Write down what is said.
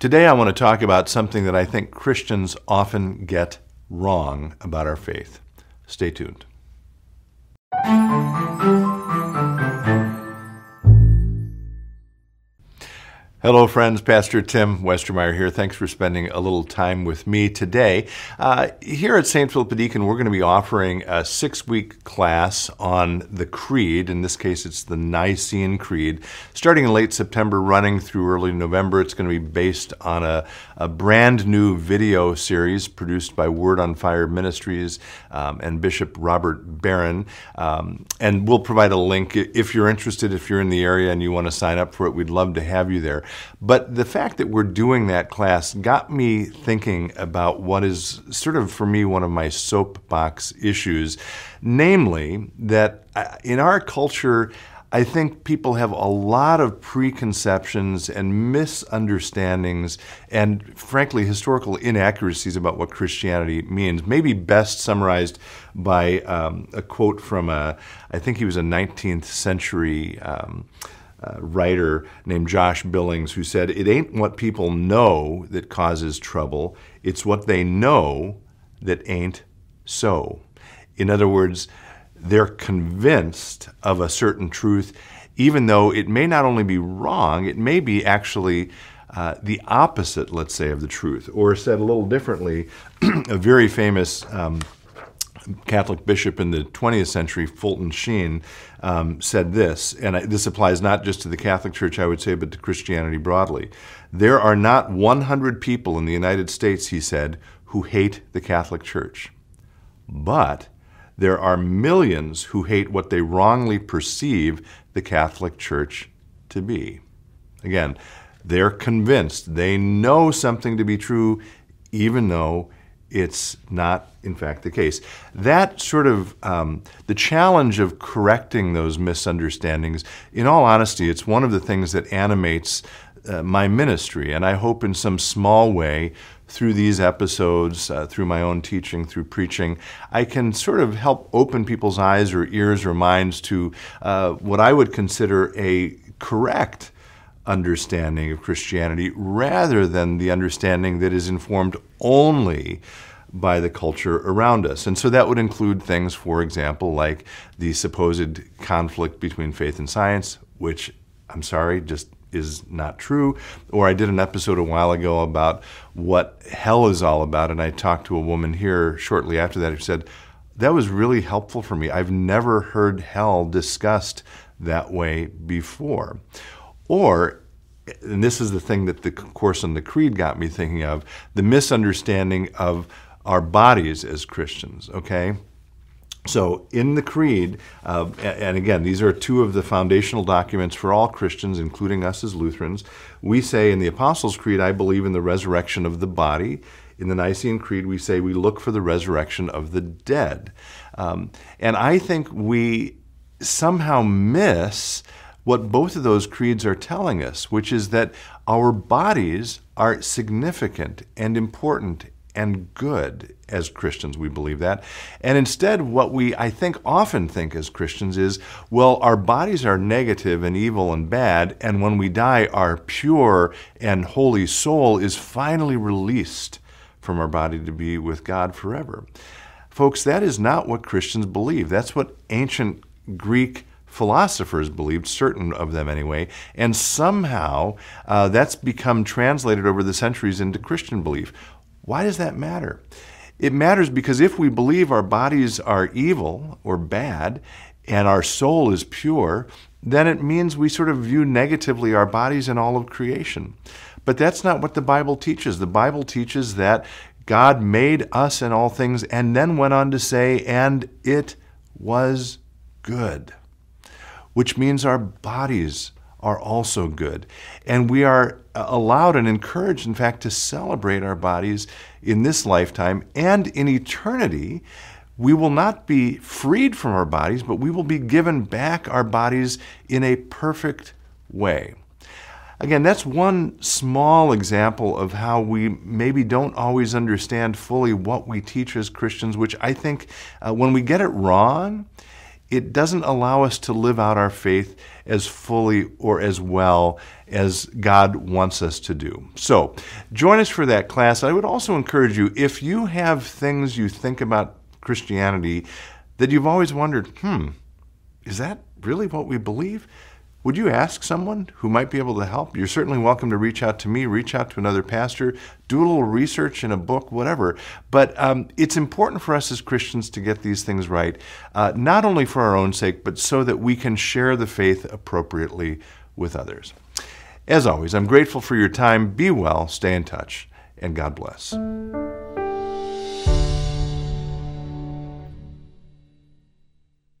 Today, I want to talk about something that I think Christians often get wrong about our faith. Stay tuned. Hello, friends. Pastor Tim Westermeyer here. Thanks for spending a little time with me today. Uh, here at St. Philip Deacon, we're going to be offering a six week class on the Creed. In this case, it's the Nicene Creed. Starting in late September, running through early November, it's going to be based on a, a brand new video series produced by Word on Fire Ministries um, and Bishop Robert Barron. Um, and we'll provide a link if you're interested, if you're in the area and you want to sign up for it, we'd love to have you there. But the fact that we're doing that class got me thinking about what is sort of for me one of my soapbox issues, namely that uh, in our culture, I think people have a lot of preconceptions and misunderstandings and, frankly, historical inaccuracies about what Christianity means. Maybe best summarized by um, a quote from a, I think he was a 19th century. Um, uh, writer named Josh Billings who said, It ain't what people know that causes trouble, it's what they know that ain't so. In other words, they're convinced of a certain truth, even though it may not only be wrong, it may be actually uh, the opposite, let's say, of the truth. Or said a little differently, a very famous um, Catholic bishop in the 20th century, Fulton Sheen, um, said this, and this applies not just to the Catholic Church, I would say, but to Christianity broadly. There are not 100 people in the United States, he said, who hate the Catholic Church. But there are millions who hate what they wrongly perceive the Catholic Church to be. Again, they're convinced, they know something to be true, even though it's not, in fact, the case. That sort of um, the challenge of correcting those misunderstandings, in all honesty, it's one of the things that animates uh, my ministry. And I hope in some small way, through these episodes, uh, through my own teaching, through preaching, I can sort of help open people's eyes or ears or minds to uh, what I would consider a correct understanding of Christianity rather than the understanding that is informed only by the culture around us. And so that would include things, for example, like the supposed conflict between faith and science, which I'm sorry, just is not true. Or I did an episode a while ago about what hell is all about, and I talked to a woman here shortly after that who said, That was really helpful for me. I've never heard hell discussed that way before. Or and this is the thing that the course on the creed got me thinking of the misunderstanding of our bodies as Christians, okay? So, in the Creed, uh, and again, these are two of the foundational documents for all Christians, including us as Lutherans. We say in the Apostles' Creed, I believe in the resurrection of the body. In the Nicene Creed, we say we look for the resurrection of the dead. Um, and I think we somehow miss what both of those creeds are telling us, which is that our bodies are significant and important and good as Christians. We believe that. And instead, what we, I think, often think as Christians is well, our bodies are negative and evil and bad, and when we die, our pure and holy soul is finally released from our body to be with God forever. Folks, that is not what Christians believe. That's what ancient Greek philosophers believed, certain of them anyway, and somehow uh, that's become translated over the centuries into Christian belief. Why does that matter? It matters because if we believe our bodies are evil or bad and our soul is pure, then it means we sort of view negatively our bodies and all of creation. But that's not what the Bible teaches. The Bible teaches that God made us and all things and then went on to say, and it was good, which means our bodies are also good. And we are allowed and encouraged, in fact, to celebrate our bodies in this lifetime and in eternity. We will not be freed from our bodies, but we will be given back our bodies in a perfect way. Again, that's one small example of how we maybe don't always understand fully what we teach as Christians, which I think uh, when we get it wrong, it doesn't allow us to live out our faith as fully or as well as God wants us to do. So, join us for that class. I would also encourage you if you have things you think about Christianity that you've always wondered, hmm, is that really what we believe? Would you ask someone who might be able to help? You're certainly welcome to reach out to me, reach out to another pastor, do a little research in a book, whatever. But um, it's important for us as Christians to get these things right, uh, not only for our own sake, but so that we can share the faith appropriately with others. As always, I'm grateful for your time. Be well, stay in touch, and God bless.